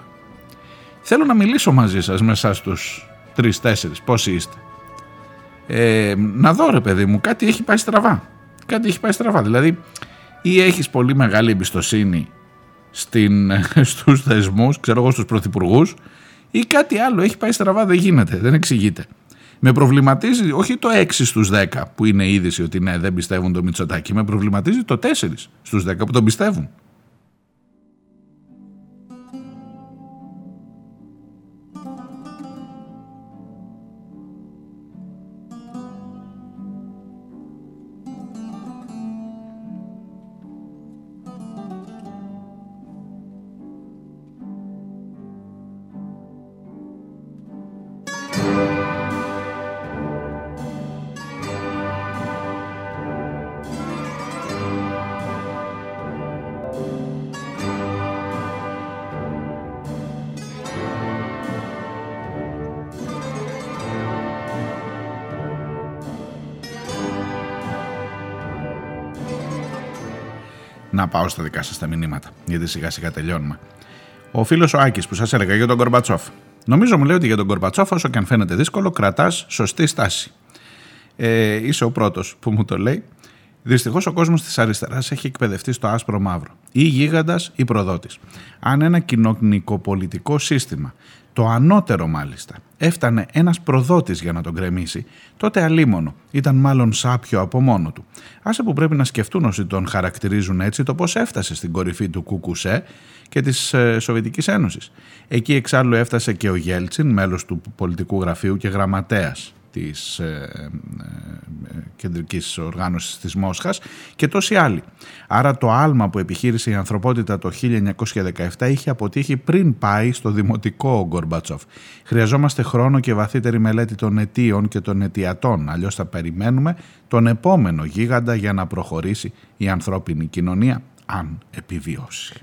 Θέλω να μιλήσω μαζί σας με εσάς τους τρεις-τέσσερις, πόσοι είστε; Ε, να δω ρε παιδί μου, κάτι έχει πάει στραβά. Κάτι έχει πάει στραβά. Δηλαδή, ή έχεις πολύ μεγάλη εμπιστοσύνη στην, [laughs] στους θεσμούς, ξέρω εγώ στους πρωθυπουργούς, ή κάτι άλλο έχει πάει στραβά, δεν γίνεται, δεν εξηγείται. Με προβληματίζει όχι το 6 στους 10 που είναι είδηση ότι ναι δεν πιστεύουν το Μητσοτάκι, με προβληματίζει το 4 στους 10 που τον πιστεύουν. Να πάω στα δικά σας τα μηνύματα, γιατί σιγά σιγά τελειώνουμε. Ο φίλος ο Άκης που σας έλεγα για τον Κορμπατσόφ. Νομίζω μου λέει ότι για τον Κορμπατσόφ, όσο και αν φαίνεται δύσκολο, κρατάς σωστή στάση. Ε, είσαι ο πρώτος που μου το λέει. Δυστυχώς ο κόσμος της αριστεράς έχει εκπαιδευτεί στο άσπρο μαύρο. Ή γίγαντας ή προδότης. Αν ένα κοινωνικοπολιτικό σύστημα το ανώτερο μάλιστα, έφτανε ένας προδότης για να τον κρεμίσει, τότε αλίμονο, ήταν μάλλον σάπιο από μόνο του. Άσε που πρέπει να σκεφτούν όσοι τον χαρακτηρίζουν έτσι το πώς έφτασε στην κορυφή του Κουκουσέ και της ε, Σοβιετικής Ένωσης. Εκεί εξάλλου έφτασε και ο Γέλτσιν, μέλος του πολιτικού γραφείου και γραμματέας της ε, ε, κεντρικής οργάνωσης της Μόσχας και τόσοι άλλοι. Άρα το άλμα που επιχείρησε η ανθρωπότητα το 1917 είχε αποτύχει πριν πάει στο δημοτικό ο Γκορμπατσόφ. Χρειαζόμαστε χρόνο και βαθύτερη μελέτη των αιτίων και των αιτιατών, αλλιώς θα περιμένουμε τον επόμενο γίγαντα για να προχωρήσει η ανθρώπινη κοινωνία, αν επιβιώσει.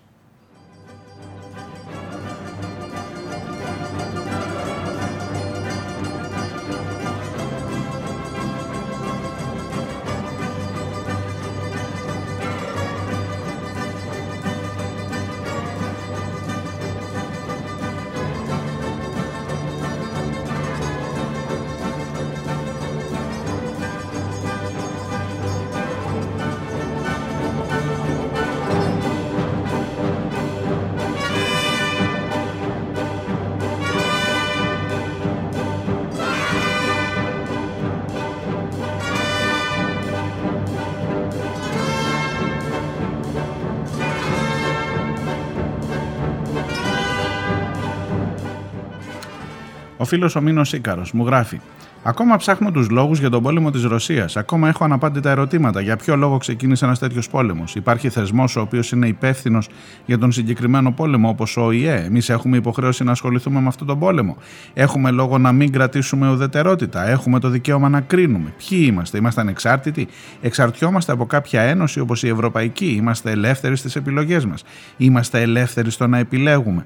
Φίλος ο Μήνος Ήκαρο μου γράφει: Ακόμα ψάχνω τους λόγους για τον πόλεμο της Ρωσίας. Ακόμα έχω αναπάντητα ερωτήματα. Για ποιο λόγο ξεκίνησε ένας τέτοιος πόλεμος; Υπάρχει θεσμός ο οποίος είναι υπεύθυνος για τον συγκεκριμένο πόλεμο, όπως ο ΟΗΕ. Εμείς έχουμε υποχρέωση να ασχοληθούμε με αυτόν τον πόλεμο. Έχουμε λόγο να μην κρατήσουμε ουδετερότητα. Έχουμε το δικαίωμα να κρίνουμε. Ποιοι είμαστε, είμαστε ανεξάρτητοι; Εξαρτιόμαστε από κάποια ένωση όπως η Ευρωπαϊκή; Είμαστε ελεύθεροι στις επιλογές μας; Είμαστε ελεύθεροι στο να επιλέγουμε;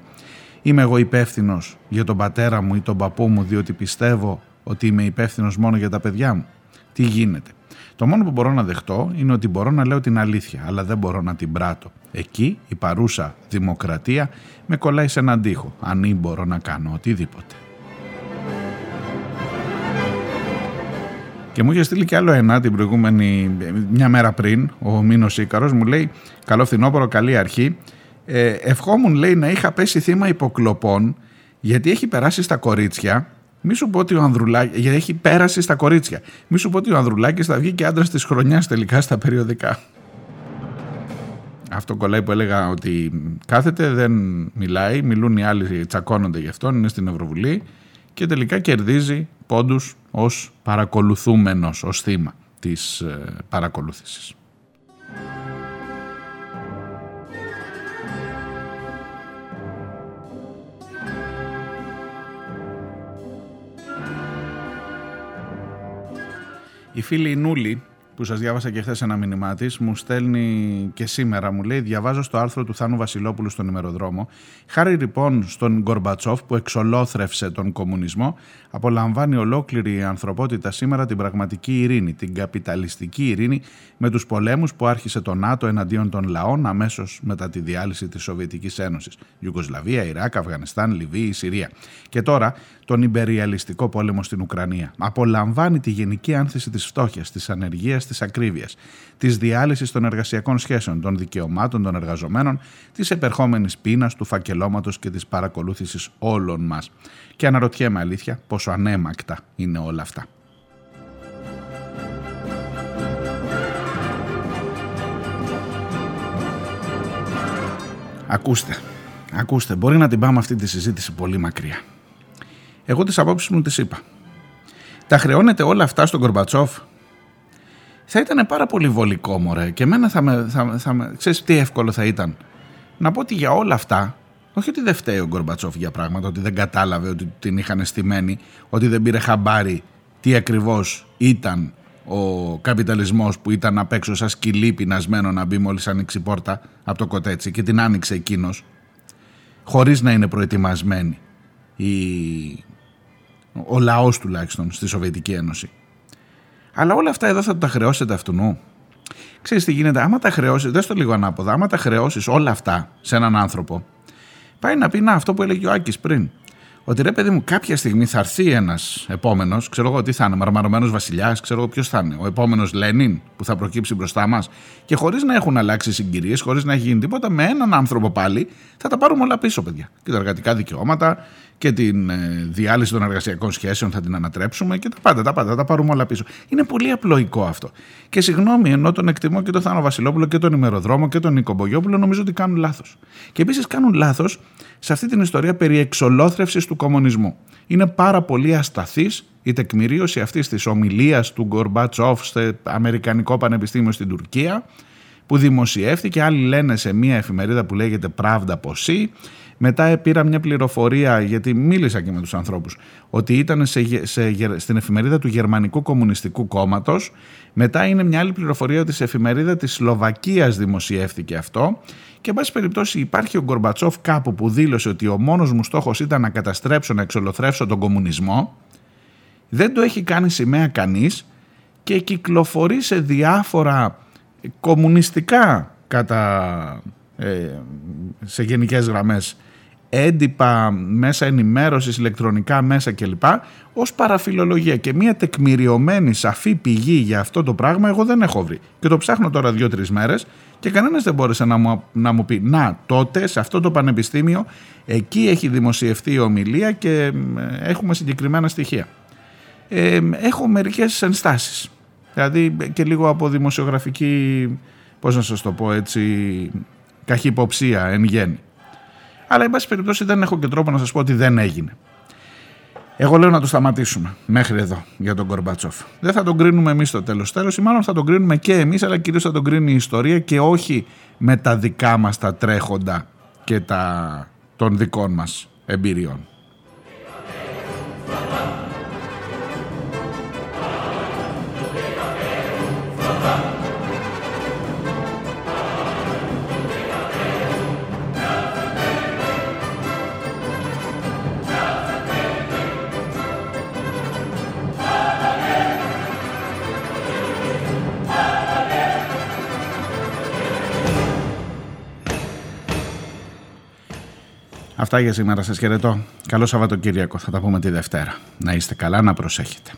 Είμαι εγώ υπεύθυνος για τον πατέρα μου ή τον παππού μου διότι πιστεύω ότι είμαι υπεύθυνος μόνο για τα παιδιά μου. Τι γίνεται; Το μόνο που μπορώ να δεχτώ είναι ότι μπορώ να λέω την αλήθεια, αλλά δεν μπορώ να την πράττω. Εκεί η παρούσα δημοκρατία με κολλάει σε έναν τοίχο, αν ή μπορώ να κάνω οτιδήποτε. Και μου είχε στείλει κι άλλο ένα την προηγούμενη, μια μέρα πριν, ο Μίνο Ήκαρο, μου λέει: Καλό φθινόπωρο, καλή αρχή. Ε, ευχόμουν, λέει, να είχα πέσει θύμα υποκλοπών, γιατί έχει περάσει στα κορίτσια μη σου πω ότι ο Ανδρουλάκη. Γιατί έχει πέρασει στα κορίτσια. Μη σου πω ότι ο Ανδρουλάκης θα βγει και άντρας της χρονιάς τελικά στα περιοδικά. Αυτό κολλάει που έλεγα ότι κάθεται, δεν μιλάει, μιλούν οι άλλοι, τσακώνονται γι' αυτόν, είναι στην Ευρωβουλή και τελικά κερδίζει πόντους ως παρακολουθούμενος, ως θύμα της ε, παρακολούθησης. Η φίλη Νούλη που σας διάβασα και χθες ένα μήνυμά της, μου στέλνει και σήμερα, μου λέει, διαβάζω στο άρθρο του Θάνου Βασιλόπουλου στον ημεροδρόμο. Χάρη λοιπόν στον Γκορμπατσόφ που εξολόθρευσε τον κομμουνισμό, απολαμβάνει ολόκληρη η ανθρωπότητα σήμερα την πραγματική ειρήνη, την καπιταλιστική ειρήνη με τους πολέμους που άρχισε το ΝΑΤΟ εναντίον των λαών αμέσως μετά τη διάλυση της Σοβιετικής Ένωσης. Ιουγκοσλαβία, Ιράκ, Αφγανιστάν, Λιβύη, Συρία. Και τώρα τον υπεριαλιστικό πόλεμο στην Ουκρανία. Απολαμβάνει τη γενική άνθηση της φτώχειας, της ανεργίας, της ακρίβειας, της διάλυσης των εργασιακών σχέσεων, των δικαιωμάτων των εργαζομένων, της επερχόμενης πείνας, του φακελώματος και της παρακολούθησης όλων μας. Και αναρωτιέμαι αλήθεια πόσο ανέμακτα είναι όλα αυτά. Ακούστε, ακούστε, μπορεί να την πάμε αυτή τη συζήτηση πολύ μακριά. Εγώ τις απόψεις μου τις είπα. Τα χρεώνεται όλα αυτά στον Κορμπατσόφ. Θα ήταν πάρα πολύ βολικό μωρέ και εμένα θα με, θα, θα με, ξέρεις τι εύκολο θα ήταν. Να πω ότι για όλα αυτά, όχι ότι δεν φταίει ο Γκορμπατσόφ για πράγματα, ότι δεν κατάλαβε ότι την είχαν στημένη, ότι δεν πήρε χαμπάρι τι ακριβώς ήταν ο καπιταλισμός που ήταν απ' έξω σαν σκυλί πεινασμένο να μπει μόλις άνοιξε η πόρτα από το κοτέτσι και την άνοιξε εκείνος χωρίς να είναι προετοιμασμένη η ο λαός τουλάχιστον στη Σοβιετική Ένωση. Αλλά όλα αυτά εδώ θα τα χρεώσετε αυτού νου. Ξέρεις τι γίνεται, άμα τα χρεώσεις, δεν στο λίγο ανάποδα, άμα τα χρεώσεις όλα αυτά σε έναν άνθρωπο, πάει να πει να αυτό που έλεγε ο Άκης πριν. Ότι ρε παιδί μου, κάποια στιγμή θα έρθει ένας επόμενος, ξέρω εγώ τι θα είναι, μαρμαρωμένος βασιλιάς, ξέρω εγώ ποιος θα είναι, ο επόμενος Λένιν που θα προκύψει μπροστά μας. Και χωρίς να έχουν αλλάξει συγκυρίες, χωρίς να έχει γίνει τίποτα, με έναν άνθρωπο πάλι θα τα πάρουμε όλα πίσω, παιδιά. Και τα εργατικά δικαιώματα και την ε, διάλυση των εργασιακών σχέσεων θα την ανατρέψουμε και τα πάντα, τα πάντα, θα τα πάρουμε όλα πίσω. Είναι πολύ απλοϊκό αυτό. Και συγγνώμη, ενώ τον εκτιμώ και τον Θάνο Βασιλόπουλο και τον Ημεροδρόμο και τον Νίκο Μπογιόπουλο, νομίζω ότι κάνουν λάθος. Και επίσης κάνουν λάθος σε αυτή την ιστορία περί εξολόθρευσης του κομμουνισμού. Είναι πάρα πολύ ασταθής η τεκμηρίωση αυτής της ομιλίας του Γκορμπάτσοφ στο Αμερικανικό Πανεπιστήμιο στην Τουρκία που δημοσιεύτηκε, άλλοι λένε σε μια εφημερίδα που λέγεται Pravda Ποσί, μετά πήρα μια πληροφορία, γιατί μίλησα και με τους ανθρώπους, ότι ήταν σε, σε, στην εφημερίδα του Γερμανικού Κομμουνιστικού Κόμματος. Μετά είναι μια άλλη πληροφορία ότι σε εφημερίδα της Σλοβακίας δημοσιεύτηκε αυτό. Και εν πάση περιπτώσει υπάρχει ο Γκορμπατσόφ κάπου που δήλωσε ότι ο μόνος μου στόχος ήταν να καταστρέψω, να εξολοθρεύσω τον κομμουνισμό. Δεν το έχει κάνει σημαία κανείς και κυκλοφορεί σε διάφορα κομμουνιστικά κατά, ε, σε γενικές γραμμές έντυπα, μέσα ενημέρωσης, ηλεκτρονικά μέσα κλπ. ως παραφιλολογία και μια τεκμηριωμένη σαφή πηγή για αυτό το πράγμα εγώ δεν έχω βρει. Και το ψάχνω τώρα δύο-τρεις μέρες και κανένας δεν μπόρεσε να μου, να μου πει να τότε σε αυτό το πανεπιστήμιο εκεί έχει δημοσιευτεί η ομιλία και έχουμε συγκεκριμένα στοιχεία. Ε, έχω μερικές ενστάσεις. Δηλαδή και λίγο από δημοσιογραφική, πώς να σας το πω έτσι, καχυποψία εν γέννη. Αλλά, εν πάση περιπτώσει, δεν έχω και τρόπο να σας πω ότι δεν έγινε. Εγώ λέω να το σταματήσουμε μέχρι εδώ για τον Κορμπατσόφ. Δεν θα τον κρίνουμε εμείς στο τέλος τέλος, ή μάλλον θα τον κρίνουμε και εμείς, αλλά κυρίως θα τον κρίνει η ιστορία και όχι με τα δικά μας τα τρέχοντα και τα των δικών μας εμπειριών. Αυτά για σήμερα. Σας χαιρετώ. Καλό Σαββατοκύριακο. Θα τα πούμε τη Δευτέρα. Να είστε καλά, να προσέχετε.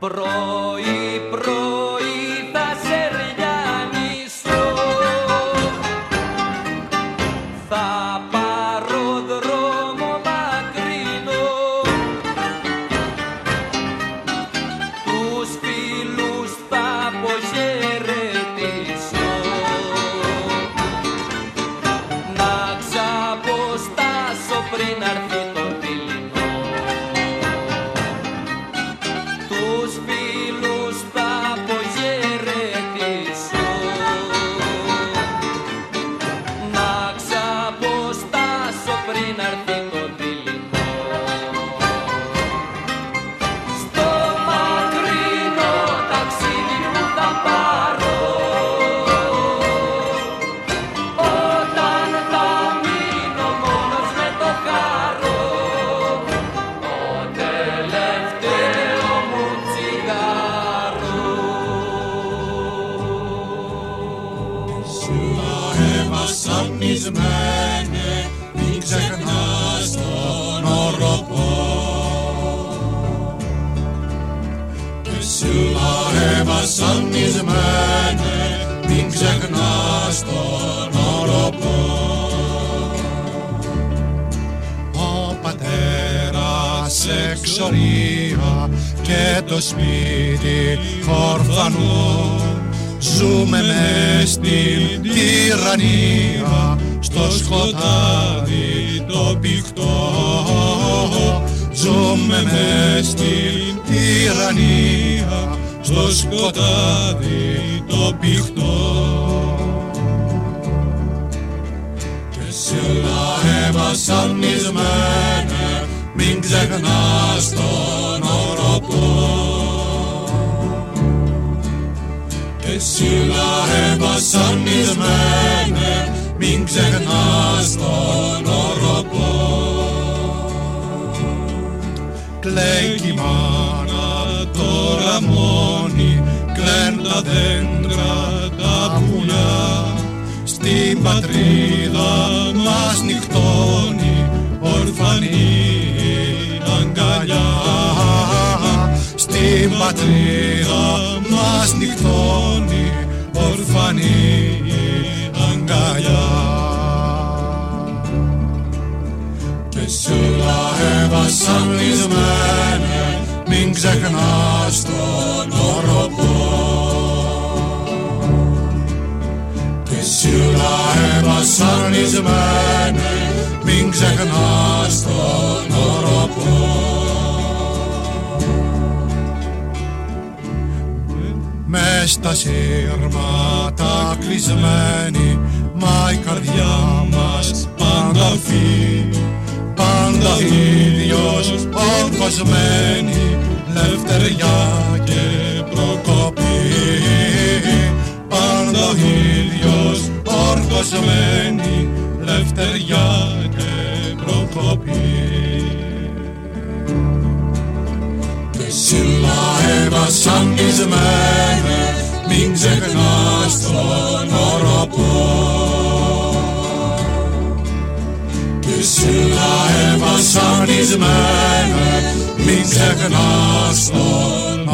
Prohibir μην ξεχνάς τον οροπό και σιλά βασανισμένε μην ξεχνάς τον οροπό κλαίει κι η μάνα τώρα μόνη κλαίν τα δέντρα τα πουλιά. Στην πατρίδα μας νυχτώνει ορφανή αγκαλιά στην πατρίδα μας νυχτώνει ορφανή αγκαλιά. Και σου λαέβα σαπνισμένε μην ξεχνάς τον οροπό και σου λαέβα σαπνισμένε μην ξεχνάς τον οροπό Μες στα σύρματα κλεισμένη μα η καρδιά μας πάντα φύγει πάντα ίδιος ορκωσμένη λευτεριά και προκοπή. Πάντα ίδιος ορκωσμένη λευτεριά και προκοπή και σύλλα ευασανισμένε μην ξεχνάς τον οροπό Σύλλα ευασανισμένε μην ξεχνάς τον